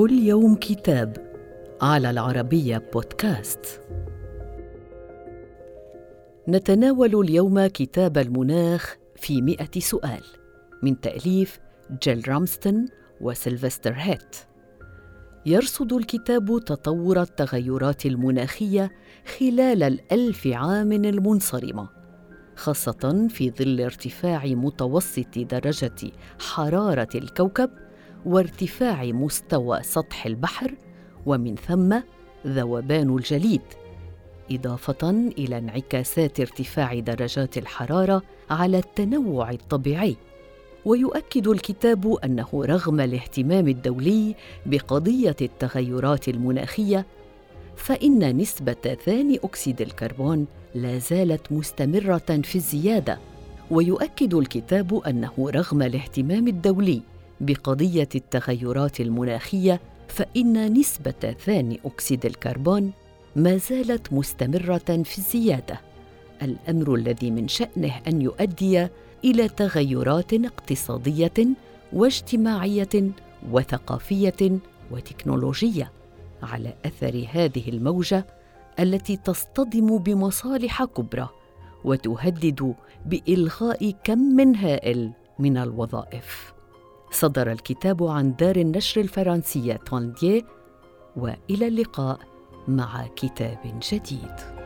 كل يوم كتاب على العربية بودكاست. نتناول اليوم كتاب المناخ في مئة سؤال من تأليف جيل رامستون وسيلفستر هيت. يرصد الكتاب تطور التغيرات المناخية خلال الألف عام المنصرمة خاصة في ظل ارتفاع متوسط درجة حرارة الكوكب وارتفاع مستوى سطح البحر ومن ثم ذوبان الجليد إضافة إلى انعكاسات ارتفاع درجات الحرارة على التنوع الطبيعي. ويؤكد الكتاب أنه رغم الاهتمام الدولي بقضية التغيرات المناخية فإن نسبة ثاني أكسيد الكربون لا زالت مستمرة في الزيادة. ويؤكد الكتاب أنه رغم الاهتمام الدولي بقضية التغيرات المناخية فإن نسبة ثاني أكسيد الكربون ما زالت مستمرة في الزيادة. الأمر الذي من شأنه أن يؤدي إلى تغيرات اقتصادية واجتماعية وثقافية وتكنولوجية على أثر هذه الموجة التي تصطدم بمصالح كبرى وتهدد بإلغاء كم هائل من الوظائف. صدر الكتاب عن دار النشر الفرنسية تونديه وإلى اللقاء مع كتاب جديد.